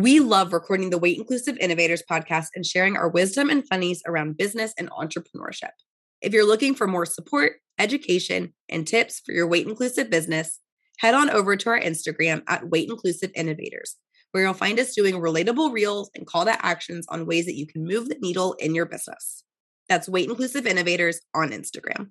We love recording the Weight Inclusive Innovators podcast and sharing our wisdom and funnies around business and entrepreneurship. If you're looking for more support, education, and tips for your weight inclusive business, head on over to our Instagram at Weight Inclusive Innovators, where you'll find us doing relatable reels and call to actions on ways that you can move the needle in your business. That's Weight Inclusive Innovators on Instagram.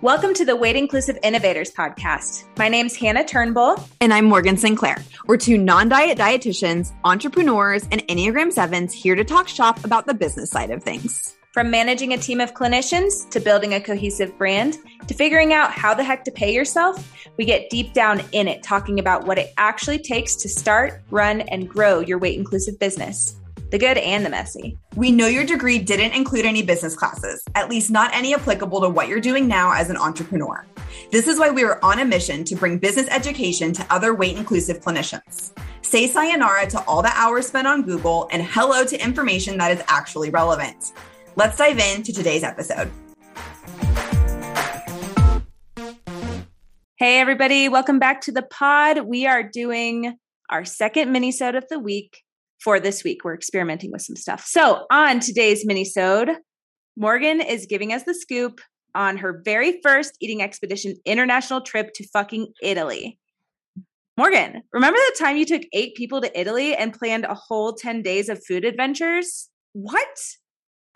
Welcome to the Weight Inclusive Innovators podcast. My name's Hannah Turnbull. And I'm Morgan Sinclair. We're two non diet dietitians, entrepreneurs, and Enneagram 7s here to talk shop about the business side of things. From managing a team of clinicians to building a cohesive brand to figuring out how the heck to pay yourself, we get deep down in it talking about what it actually takes to start, run, and grow your weight inclusive business the good and the messy. We know your degree didn't include any business classes, at least not any applicable to what you're doing now as an entrepreneur. This is why we are on a mission to bring business education to other weight inclusive clinicians. Say sayonara to all the hours spent on Google and hello to information that is actually relevant. Let's dive into today's episode. Hey, everybody, welcome back to the pod. We are doing our second mini-sode of the week for this week. We're experimenting with some stuff. So on today's mini-sode, Morgan is giving us the scoop on her very first eating expedition international trip to fucking Italy. Morgan, remember the time you took eight people to Italy and planned a whole 10 days of food adventures? What?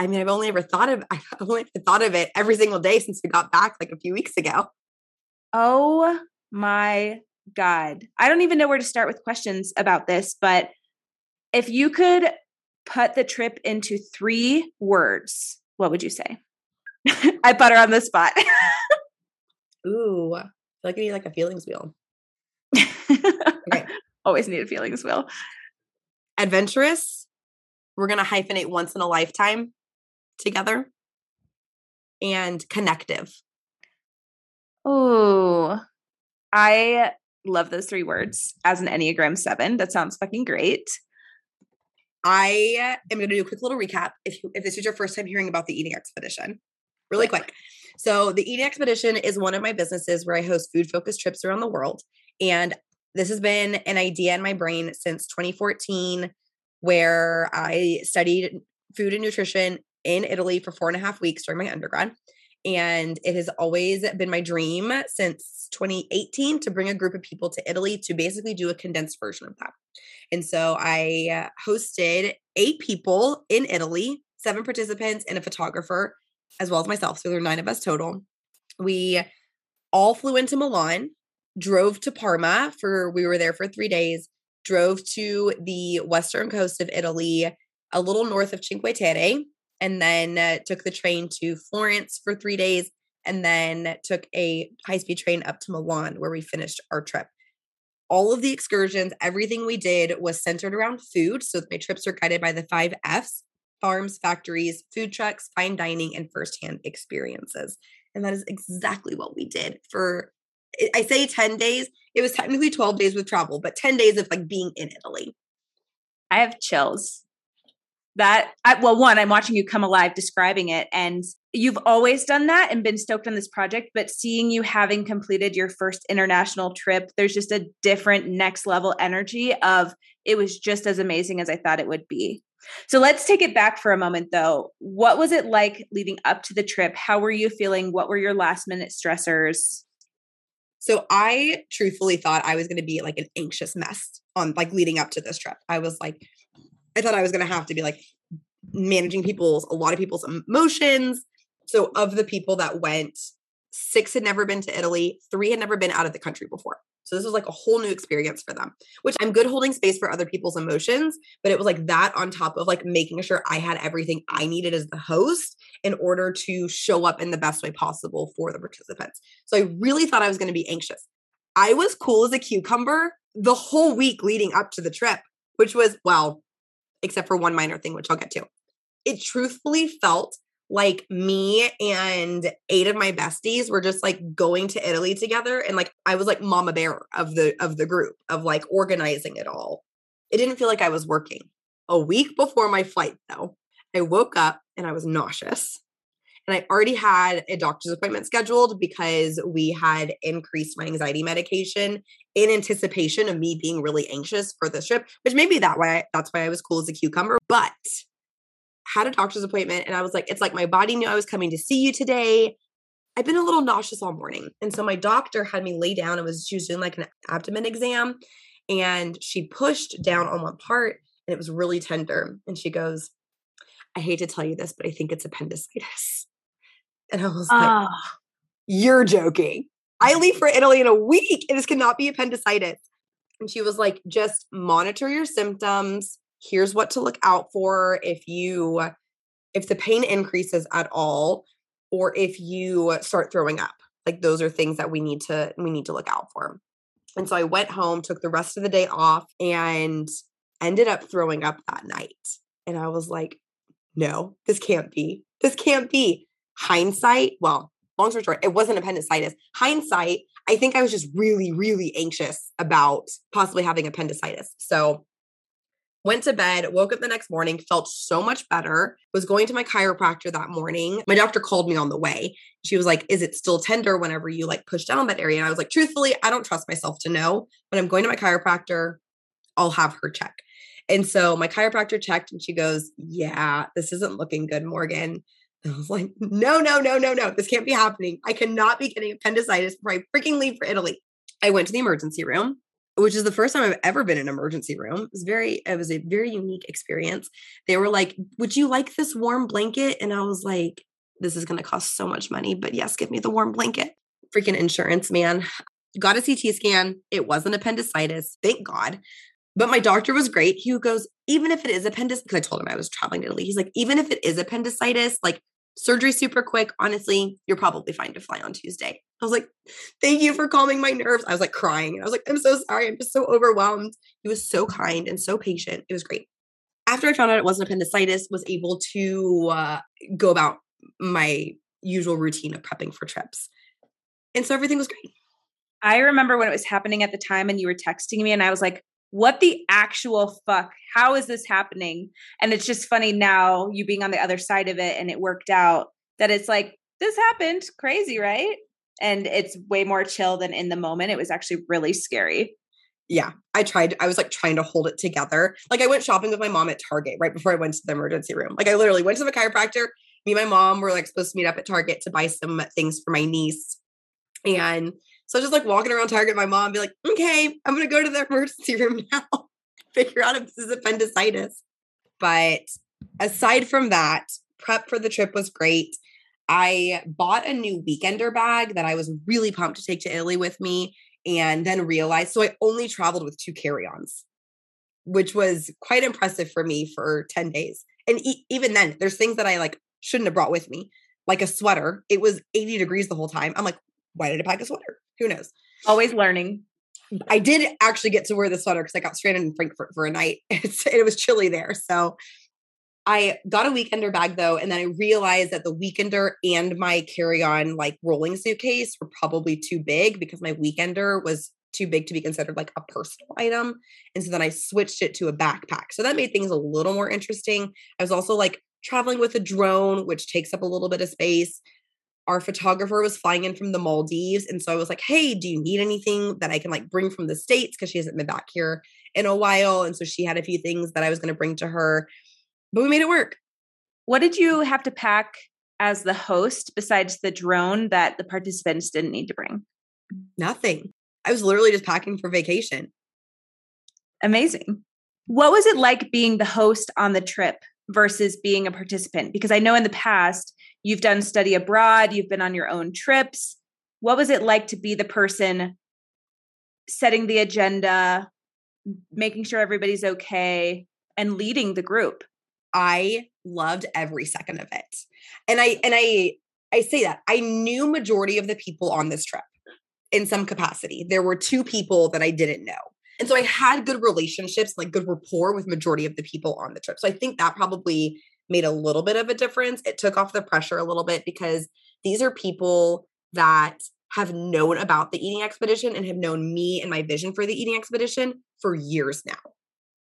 I mean, I've only ever thought of I've only thought of it every single day since we got back like a few weeks ago. Oh my God. I don't even know where to start with questions about this, but if you could put the trip into three words, what would you say? I put her on the spot. Ooh, I feel like I need like a feelings wheel. okay. Always need a feelings wheel. Adventurous. We're gonna hyphenate once in a lifetime together. And connective. Oh, I love those three words as an Enneagram 7. That sounds fucking great. I am going to do a quick little recap if, you, if this is your first time hearing about the eating expedition, really quick. So, the eating expedition is one of my businesses where I host food focused trips around the world. And this has been an idea in my brain since 2014, where I studied food and nutrition in Italy for four and a half weeks during my undergrad. And it has always been my dream since 2018 to bring a group of people to Italy to basically do a condensed version of that. And so I hosted eight people in Italy, seven participants, and a photographer, as well as myself. So there are nine of us total. We all flew into Milan, drove to Parma for, we were there for three days, drove to the western coast of Italy, a little north of Cinque Terre, and then uh, took the train to Florence for three days, and then took a high speed train up to Milan where we finished our trip all of the excursions, everything we did was centered around food. So my trips are guided by the five F's farms, factories, food trucks, fine dining, and firsthand experiences. And that is exactly what we did for, I say 10 days. It was technically 12 days with travel, but 10 days of like being in Italy. I have chills that I, well one i'm watching you come alive describing it and you've always done that and been stoked on this project but seeing you having completed your first international trip there's just a different next level energy of it was just as amazing as i thought it would be. So let's take it back for a moment though. What was it like leading up to the trip? How were you feeling? What were your last minute stressors? So I truthfully thought I was going to be like an anxious mess on like leading up to this trip. I was like I thought I was going to have to be like managing people's, a lot of people's emotions. So, of the people that went, six had never been to Italy, three had never been out of the country before. So, this was like a whole new experience for them, which I'm good holding space for other people's emotions. But it was like that on top of like making sure I had everything I needed as the host in order to show up in the best way possible for the participants. So, I really thought I was going to be anxious. I was cool as a cucumber the whole week leading up to the trip, which was, well, except for one minor thing, which I'll get to. It truthfully felt like me and eight of my besties were just like going to Italy together and like I was like mama bear of the of the group of like organizing it all. It didn't feel like I was working. A week before my flight though, I woke up and I was nauseous. And I already had a doctor's appointment scheduled because we had increased my anxiety medication in anticipation of me being really anxious for this trip, which maybe that why that's why I was cool as a cucumber. But had a doctor's appointment and I was like, it's like my body knew I was coming to see you today. I've been a little nauseous all morning. And so my doctor had me lay down and was she was doing like an abdomen exam and she pushed down on one part and it was really tender. And she goes, I hate to tell you this, but I think it's appendicitis. And I was like, oh. You're joking. I leave for Italy in a week and this cannot be appendicitis. And she was like, just monitor your symptoms. Here's what to look out for if you if the pain increases at all or if you start throwing up. Like those are things that we need to we need to look out for. And so I went home, took the rest of the day off and ended up throwing up that night. And I was like, no, this can't be. This can't be. Hindsight, well, long story short, it wasn't appendicitis. Hindsight, I think I was just really, really anxious about possibly having appendicitis. So went to bed, woke up the next morning, felt so much better, was going to my chiropractor that morning. My doctor called me on the way. She was like, Is it still tender whenever you like push down that area? And I was like, Truthfully, I don't trust myself to know, but I'm going to my chiropractor. I'll have her check. And so my chiropractor checked and she goes, Yeah, this isn't looking good, Morgan. And I was like, No, no, no, no, no. This can't be happening. I cannot be getting appendicitis before I freaking leave for Italy. I went to the emergency room which is the first time I've ever been in an emergency room. It was very, it was a very unique experience. They were like, Would you like this warm blanket? And I was like, This is going to cost so much money, but yes, give me the warm blanket. Freaking insurance, man. Got a CT scan. It wasn't appendicitis. Thank God. But my doctor was great. He goes, even if it is appendicitis, because I told him I was traveling to Italy. He's like, even if it is appendicitis, like surgery super quick. Honestly, you're probably fine to fly on Tuesday. I was like, thank you for calming my nerves. I was like crying. And I was like, I'm so sorry. I'm just so overwhelmed. He was so kind and so patient. It was great. After I found out it wasn't appendicitis, was able to uh, go about my usual routine of prepping for trips. And so everything was great. I remember when it was happening at the time and you were texting me and I was like, what the actual fuck? How is this happening? And it's just funny now, you being on the other side of it and it worked out, that it's like, this happened. Crazy, right? And it's way more chill than in the moment. It was actually really scary. Yeah, I tried. I was like trying to hold it together. Like I went shopping with my mom at Target right before I went to the emergency room. Like I literally went to the chiropractor. Me and my mom were like supposed to meet up at Target to buy some things for my niece. And so just like walking around Target, my mom be like, okay, I'm gonna go to the emergency room now, figure out if this is appendicitis. But aside from that, prep for the trip was great. I bought a new weekender bag that I was really pumped to take to Italy with me and then realized so I only traveled with two carry-ons, which was quite impressive for me for 10 days. And e- even then, there's things that I like shouldn't have brought with me, like a sweater. It was 80 degrees the whole time. I'm like, why did I pack a sweater? Who knows? Always learning. I did actually get to wear the sweater because I got stranded in Frankfurt for a night. It's, it was chilly there. So I got a weekender bag though, and then I realized that the weekender and my carry on like rolling suitcase were probably too big because my weekender was too big to be considered like a personal item. And so then I switched it to a backpack. So that made things a little more interesting. I was also like traveling with a drone, which takes up a little bit of space our photographer was flying in from the Maldives. And so I was like, hey, do you need anything that I can like bring from the States? Because she hasn't been back here in a while. And so she had a few things that I was going to bring to her, but we made it work. What did you have to pack as the host besides the drone that the participants didn't need to bring? Nothing. I was literally just packing for vacation. Amazing. What was it like being the host on the trip versus being a participant? Because I know in the past, You've done study abroad, you've been on your own trips. What was it like to be the person setting the agenda, making sure everybody's okay, and leading the group? I loved every second of it. And I and I I say that I knew majority of the people on this trip in some capacity. There were two people that I didn't know. And so I had good relationships, like good rapport with majority of the people on the trip. So I think that probably made a little bit of a difference. It took off the pressure a little bit because these are people that have known about the eating expedition and have known me and my vision for the eating expedition for years now.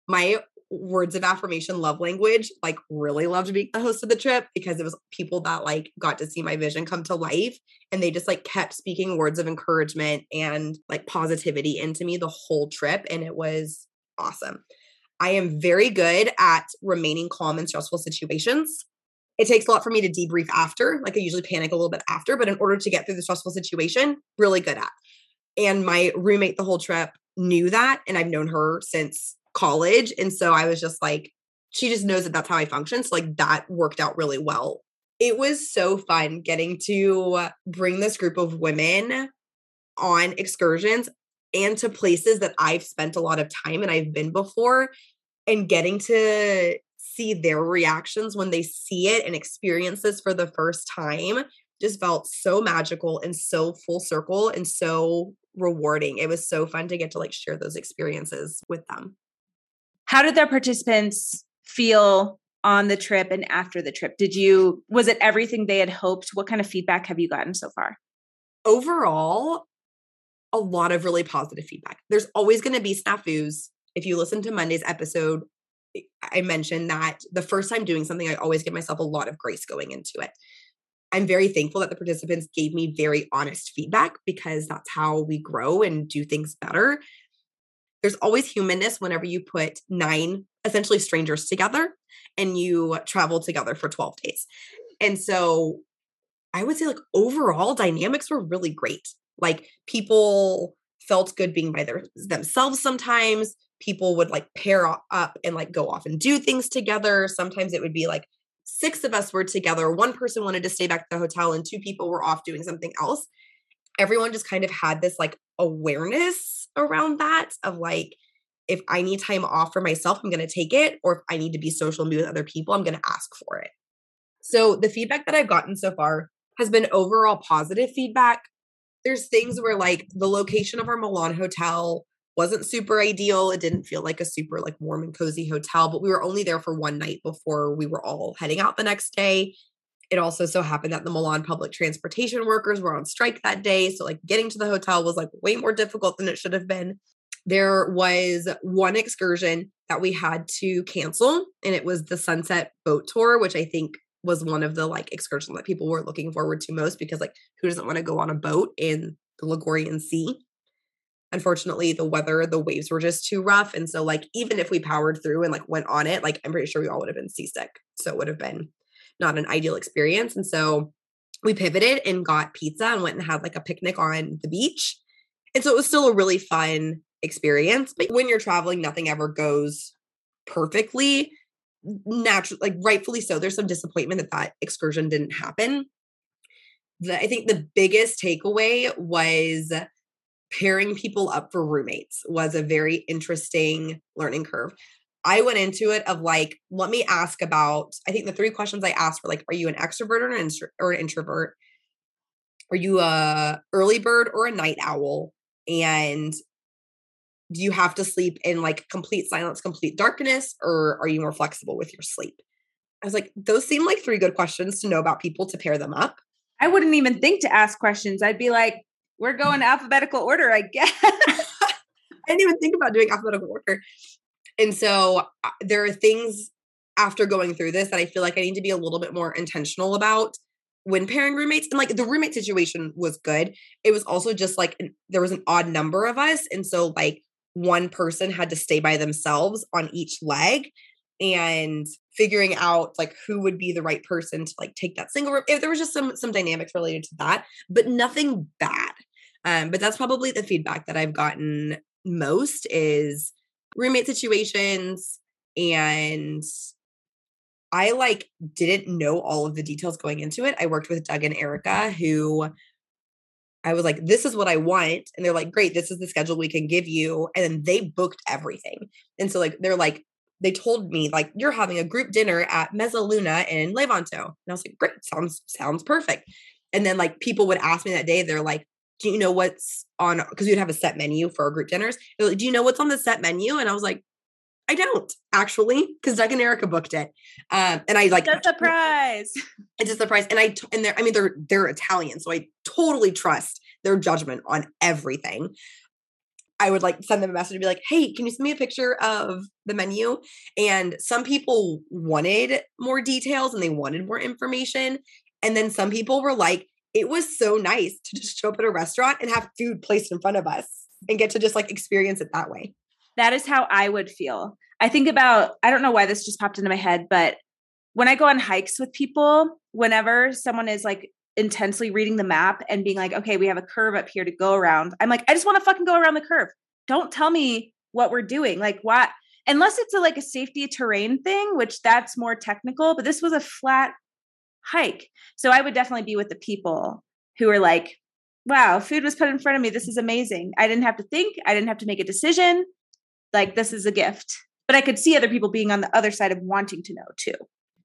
My words of affirmation love language like really loved being the host of the trip because it was people that like got to see my vision come to life and they just like kept speaking words of encouragement and like positivity into me the whole trip and it was awesome i am very good at remaining calm in stressful situations it takes a lot for me to debrief after like i usually panic a little bit after but in order to get through the stressful situation really good at and my roommate the whole trip knew that and i've known her since college. And so I was just like, she just knows that that's how I function. So, like, that worked out really well. It was so fun getting to bring this group of women on excursions and to places that I've spent a lot of time and I've been before and getting to see their reactions when they see it and experience this for the first time just felt so magical and so full circle and so rewarding. It was so fun to get to like share those experiences with them. How did their participants feel on the trip and after the trip? Did you, was it everything they had hoped? What kind of feedback have you gotten so far? Overall, a lot of really positive feedback. There's always going to be snafus. If you listen to Monday's episode, I mentioned that the first time doing something, I always give myself a lot of grace going into it. I'm very thankful that the participants gave me very honest feedback because that's how we grow and do things better there's always humanness whenever you put nine essentially strangers together and you travel together for 12 days. And so I would say like overall dynamics were really great. Like people felt good being by their themselves sometimes. People would like pair up and like go off and do things together. Sometimes it would be like six of us were together. One person wanted to stay back at the hotel and two people were off doing something else. Everyone just kind of had this like awareness around that of like, if I need time off for myself, I'm going to take it. Or if I need to be social and be with other people, I'm going to ask for it. So the feedback that I've gotten so far has been overall positive feedback. There's things where like the location of our Milan hotel wasn't super ideal. It didn't feel like a super like warm and cozy hotel, but we were only there for one night before we were all heading out the next day. It also so happened that the Milan public transportation workers were on strike that day. So, like, getting to the hotel was like way more difficult than it should have been. There was one excursion that we had to cancel, and it was the Sunset Boat Tour, which I think was one of the like excursions that people were looking forward to most because, like, who doesn't want to go on a boat in the Ligurian Sea? Unfortunately, the weather, the waves were just too rough. And so, like, even if we powered through and like went on it, like, I'm pretty sure we all would have been seasick. So it would have been not an ideal experience. And so we pivoted and got pizza and went and had like a picnic on the beach. And so it was still a really fun experience. But when you're traveling, nothing ever goes perfectly. Naturally, like rightfully so, there's some disappointment that that excursion didn't happen. The, I think the biggest takeaway was pairing people up for roommates was a very interesting learning curve. I went into it of like, let me ask about. I think the three questions I asked were like, are you an extrovert or an, or an introvert? Are you a early bird or a night owl? And do you have to sleep in like complete silence, complete darkness, or are you more flexible with your sleep? I was like, those seem like three good questions to know about people to pair them up. I wouldn't even think to ask questions. I'd be like, we're going alphabetical order, I guess. I didn't even think about doing alphabetical order. And so uh, there are things after going through this that I feel like I need to be a little bit more intentional about when pairing roommates. And like the roommate situation was good. It was also just like an, there was an odd number of us. And so like one person had to stay by themselves on each leg and figuring out like who would be the right person to like take that single room. If there was just some some dynamics related to that, but nothing bad. Um, but that's probably the feedback that I've gotten most is roommate situations and I like didn't know all of the details going into it. I worked with Doug and Erica who I was like, this is what I want. And they're like, great, this is the schedule we can give you. And then they booked everything. And so like they're like, they told me like you're having a group dinner at Mezzaluna in Levanto. And I was like, great, sounds sounds perfect. And then like people would ask me that day, they're like, do you know what's on because we'd have a set menu for our group dinners like, do you know what's on the set menu and i was like i don't actually because doug and erica booked it um, and i like it's a surprise it's a surprise and i and they're i mean they're they're italian so i totally trust their judgment on everything I would like send them a message and be like, hey, can you send me a picture of the menu? And some people wanted more details and they wanted more information. And then some people were like, it was so nice to just show up at a restaurant and have food placed in front of us and get to just like experience it that way. That is how I would feel. I think about, I don't know why this just popped into my head, but when I go on hikes with people, whenever someone is like intensely reading the map and being like, okay, we have a curve up here to go around, I'm like, I just want to fucking go around the curve. Don't tell me what we're doing. Like, what? Unless it's a, like a safety terrain thing, which that's more technical, but this was a flat hike. So I would definitely be with the people who are like, wow, food was put in front of me. This is amazing. I didn't have to think, I didn't have to make a decision. Like, this is a gift. But I could see other people being on the other side of wanting to know too.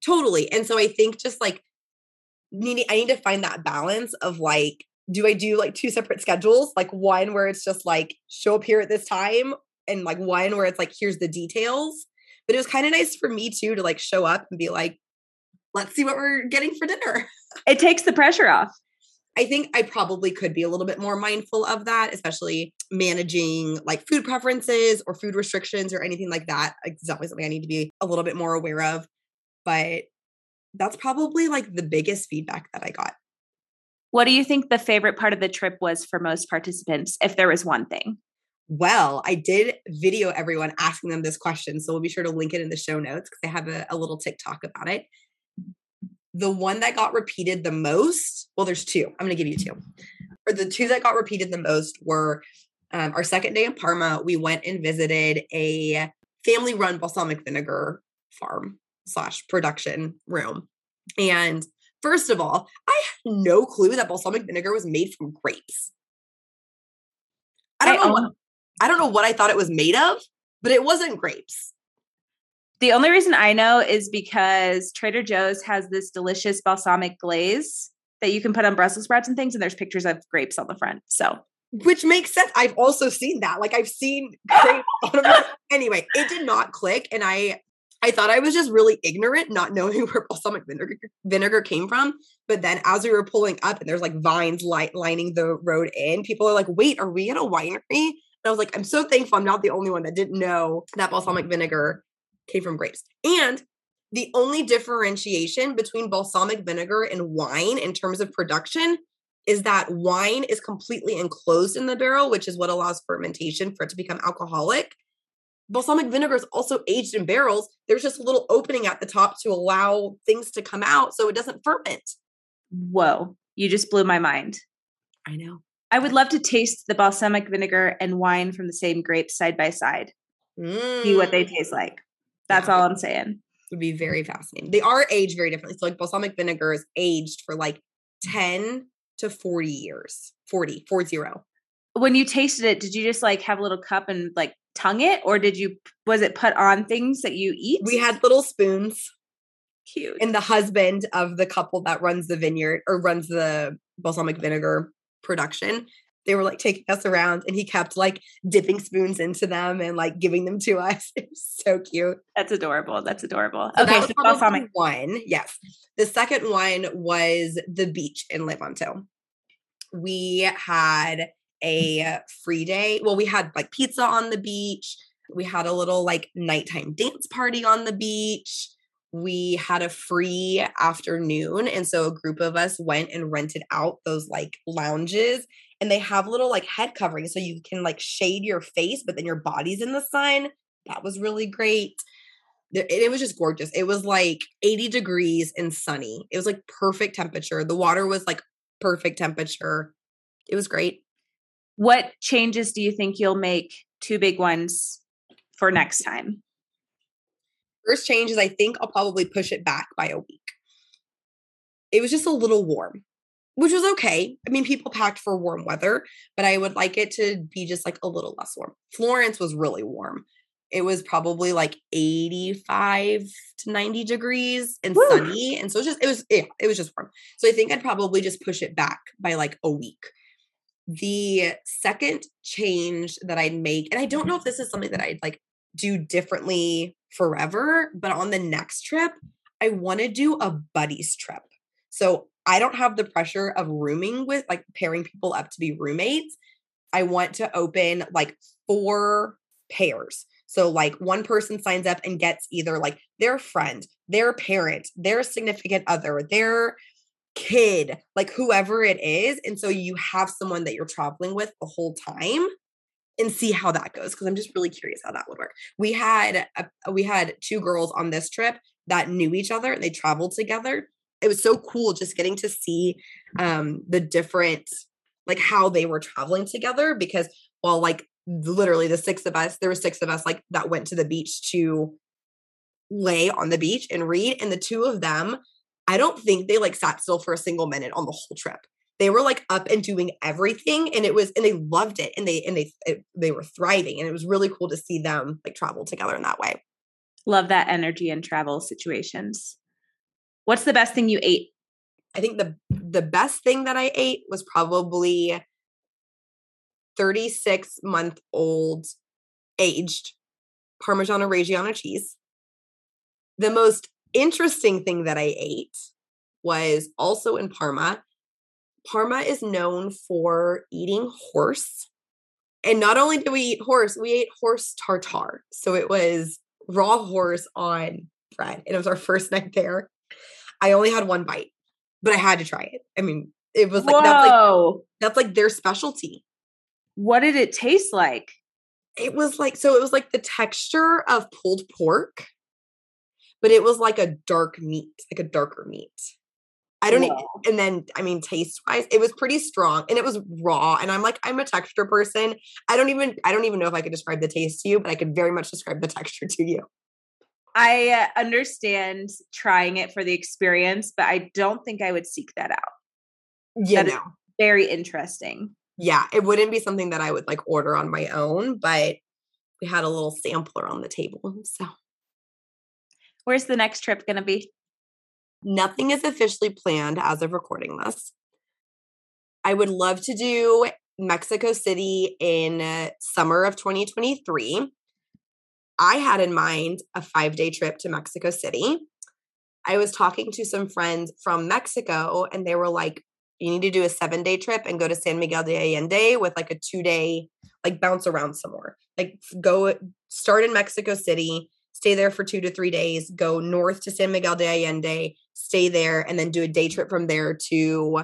Totally. And so I think just like needing, I need to find that balance of like, do I do like two separate schedules? Like one where it's just like show up here at this time and like one where it's like here's the details. But it was kind of nice for me too to like show up and be like, let's see what we're getting for dinner. It takes the pressure off. I think I probably could be a little bit more mindful of that, especially managing like food preferences or food restrictions or anything like that. It's definitely something I need to be a little bit more aware of. But that's probably like the biggest feedback that I got. What do you think the favorite part of the trip was for most participants, if there was one thing? Well, I did video everyone asking them this question. So we'll be sure to link it in the show notes because I have a, a little TikTok about it. The one that got repeated the most, well, there's two. I'm going to give you two. Or the two that got repeated the most were um, our second day in Parma. We went and visited a family run balsamic vinegar farm slash production room. And first of all, I had no clue that balsamic vinegar was made from grapes. I don't I know what I don't know what I thought it was made of, but it wasn't grapes. The only reason I know is because Trader Joe's has this delicious balsamic glaze that you can put on Brussels sprouts and things, and there's pictures of grapes on the front. So, which makes sense. I've also seen that. Like I've seen grapes anyway, it did not click, and I I thought I was just really ignorant, not knowing where balsamic vinegar, vinegar came from. But then as we were pulling up and there's like vines light, lining the road in, people are like, wait, are we at a winery? And I was like, I'm so thankful I'm not the only one that didn't know that balsamic vinegar came from grapes. And the only differentiation between balsamic vinegar and wine in terms of production is that wine is completely enclosed in the barrel, which is what allows fermentation for it to become alcoholic balsamic vinegar is also aged in barrels. There's just a little opening at the top to allow things to come out so it doesn't ferment. Whoa, you just blew my mind. I know. I would love to taste the balsamic vinegar and wine from the same grapes side by side. Mm. See what they mm. taste like. That's yeah. all I'm saying. Would be very fascinating. They are aged very differently. So like balsamic vinegar is aged for like 10 to 40 years. 40, 40. When you tasted it, did you just like have a little cup and like tongue it or did you was it put on things that you eat? We had little spoons. Cute. And the husband of the couple that runs the vineyard or runs the balsamic vinegar production, they were like taking us around and he kept like dipping spoons into them and like giving them to us. It was so cute. That's adorable. That's adorable. So okay, so balsamic one. Yes. The second one was the beach in Levanto. We had a free day. Well, we had like pizza on the beach. We had a little like nighttime dance party on the beach. We had a free afternoon. And so a group of us went and rented out those like lounges and they have little like head coverings so you can like shade your face, but then your body's in the sun. That was really great. It was just gorgeous. It was like 80 degrees and sunny. It was like perfect temperature. The water was like perfect temperature. It was great. What changes do you think you'll make two big ones for oh. next time? First change is I think I'll probably push it back by a week. It was just a little warm, which was okay. I mean, people packed for warm weather, but I would like it to be just like a little less warm. Florence was really warm. It was probably like 85 to 90 degrees and Woo. sunny. And so it was just, it was, yeah, it was just warm. So I think I'd probably just push it back by like a week the second change that I'd make, and I don't know if this is something that I'd like do differently forever, but on the next trip, I want to do a buddies trip. So I don't have the pressure of rooming with like pairing people up to be roommates. I want to open like four pairs. So, like, one person signs up and gets either like their friend, their parent, their significant other, their kid, like whoever it is. And so you have someone that you're traveling with the whole time and see how that goes because I'm just really curious how that would work. We had a, we had two girls on this trip that knew each other and they traveled together. It was so cool just getting to see um the different like how they were traveling together because while like literally the six of us there were six of us like that went to the beach to lay on the beach and read and the two of them I don't think they like sat still for a single minute on the whole trip they were like up and doing everything and it was and they loved it and they and they it, they were thriving and it was really cool to see them like travel together in that way. Love that energy and travel situations. What's the best thing you ate? I think the the best thing that i ate was probably 36 month old aged parmigiano reggiano cheese. The most interesting thing that i ate was also in parma Parma is known for eating horse. And not only did we eat horse, we ate horse tartare. So it was raw horse on bread. And it was our first night there. I only had one bite, but I had to try it. I mean, it was like that's like that's like their specialty. What did it taste like? It was like so it was like the texture of pulled pork, but it was like a dark meat, like a darker meat. I don't know. And then, I mean, taste wise, it was pretty strong and it was raw. And I'm like, I'm a texture person. I don't even, I don't even know if I could describe the taste to you, but I could very much describe the texture to you. I uh, understand trying it for the experience, but I don't think I would seek that out. Yeah, no. very interesting. Yeah, it wouldn't be something that I would like order on my own, but we had a little sampler on the table. So, where's the next trip going to be? Nothing is officially planned as of recording this. I would love to do Mexico City in summer of 2023. I had in mind a five day trip to Mexico City. I was talking to some friends from Mexico, and they were like, you need to do a seven day trip and go to San Miguel de Allende with like a two day, like bounce around some more. Like go start in Mexico City, stay there for two to three days, go north to San Miguel de Allende, stay there, and then do a day trip from there to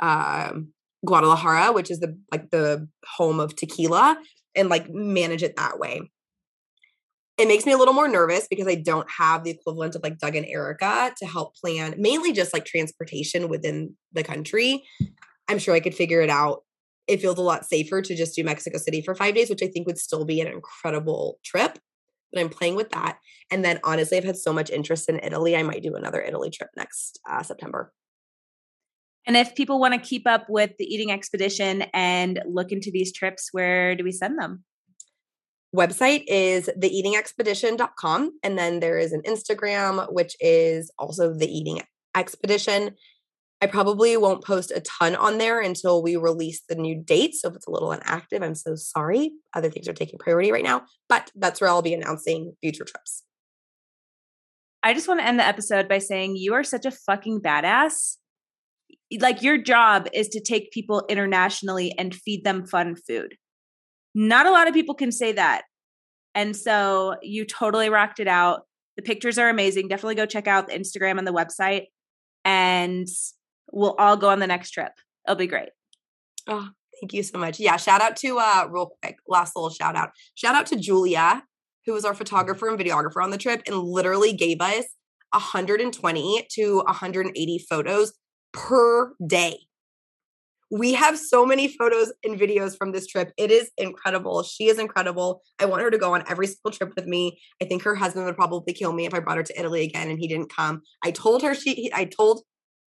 um, Guadalajara, which is the like the home of tequila, and like manage it that way. It makes me a little more nervous because I don't have the equivalent of like Doug and Erica to help plan mainly just like transportation within the country. I'm sure I could figure it out. It feels a lot safer to just do Mexico City for five days, which I think would still be an incredible trip but I'm playing with that. And then honestly, I've had so much interest in Italy. I might do another Italy trip next uh, September. And if people want to keep up with the eating expedition and look into these trips, where do we send them? Website is theeatingexpedition.com. And then there is an Instagram, which is also the eating expedition. I probably won't post a ton on there until we release the new date. So if it's a little inactive, I'm so sorry. Other things are taking priority right now, but that's where I'll be announcing future trips. I just want to end the episode by saying you are such a fucking badass. Like your job is to take people internationally and feed them fun food. Not a lot of people can say that. And so you totally rocked it out. The pictures are amazing. Definitely go check out the Instagram and the website. And we'll all go on the next trip. It'll be great. Oh, thank you so much. Yeah, shout out to uh real quick, last little shout out. Shout out to Julia, who was our photographer and videographer on the trip and literally gave us 120 to 180 photos per day. We have so many photos and videos from this trip. It is incredible. She is incredible. I want her to go on every single trip with me. I think her husband would probably kill me if I brought her to Italy again and he didn't come. I told her she I told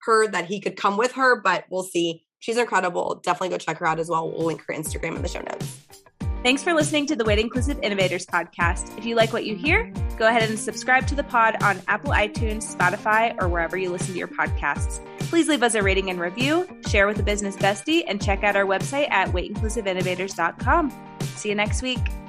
her that he could come with her, but we'll see. She's incredible. Definitely go check her out as well. We'll link her Instagram in the show notes. Thanks for listening to the Weight Inclusive Innovators podcast. If you like what you hear, go ahead and subscribe to the pod on Apple iTunes, Spotify, or wherever you listen to your podcasts. Please leave us a rating and review, share with a business bestie, and check out our website at weightinclusiveinnovators.com. See you next week.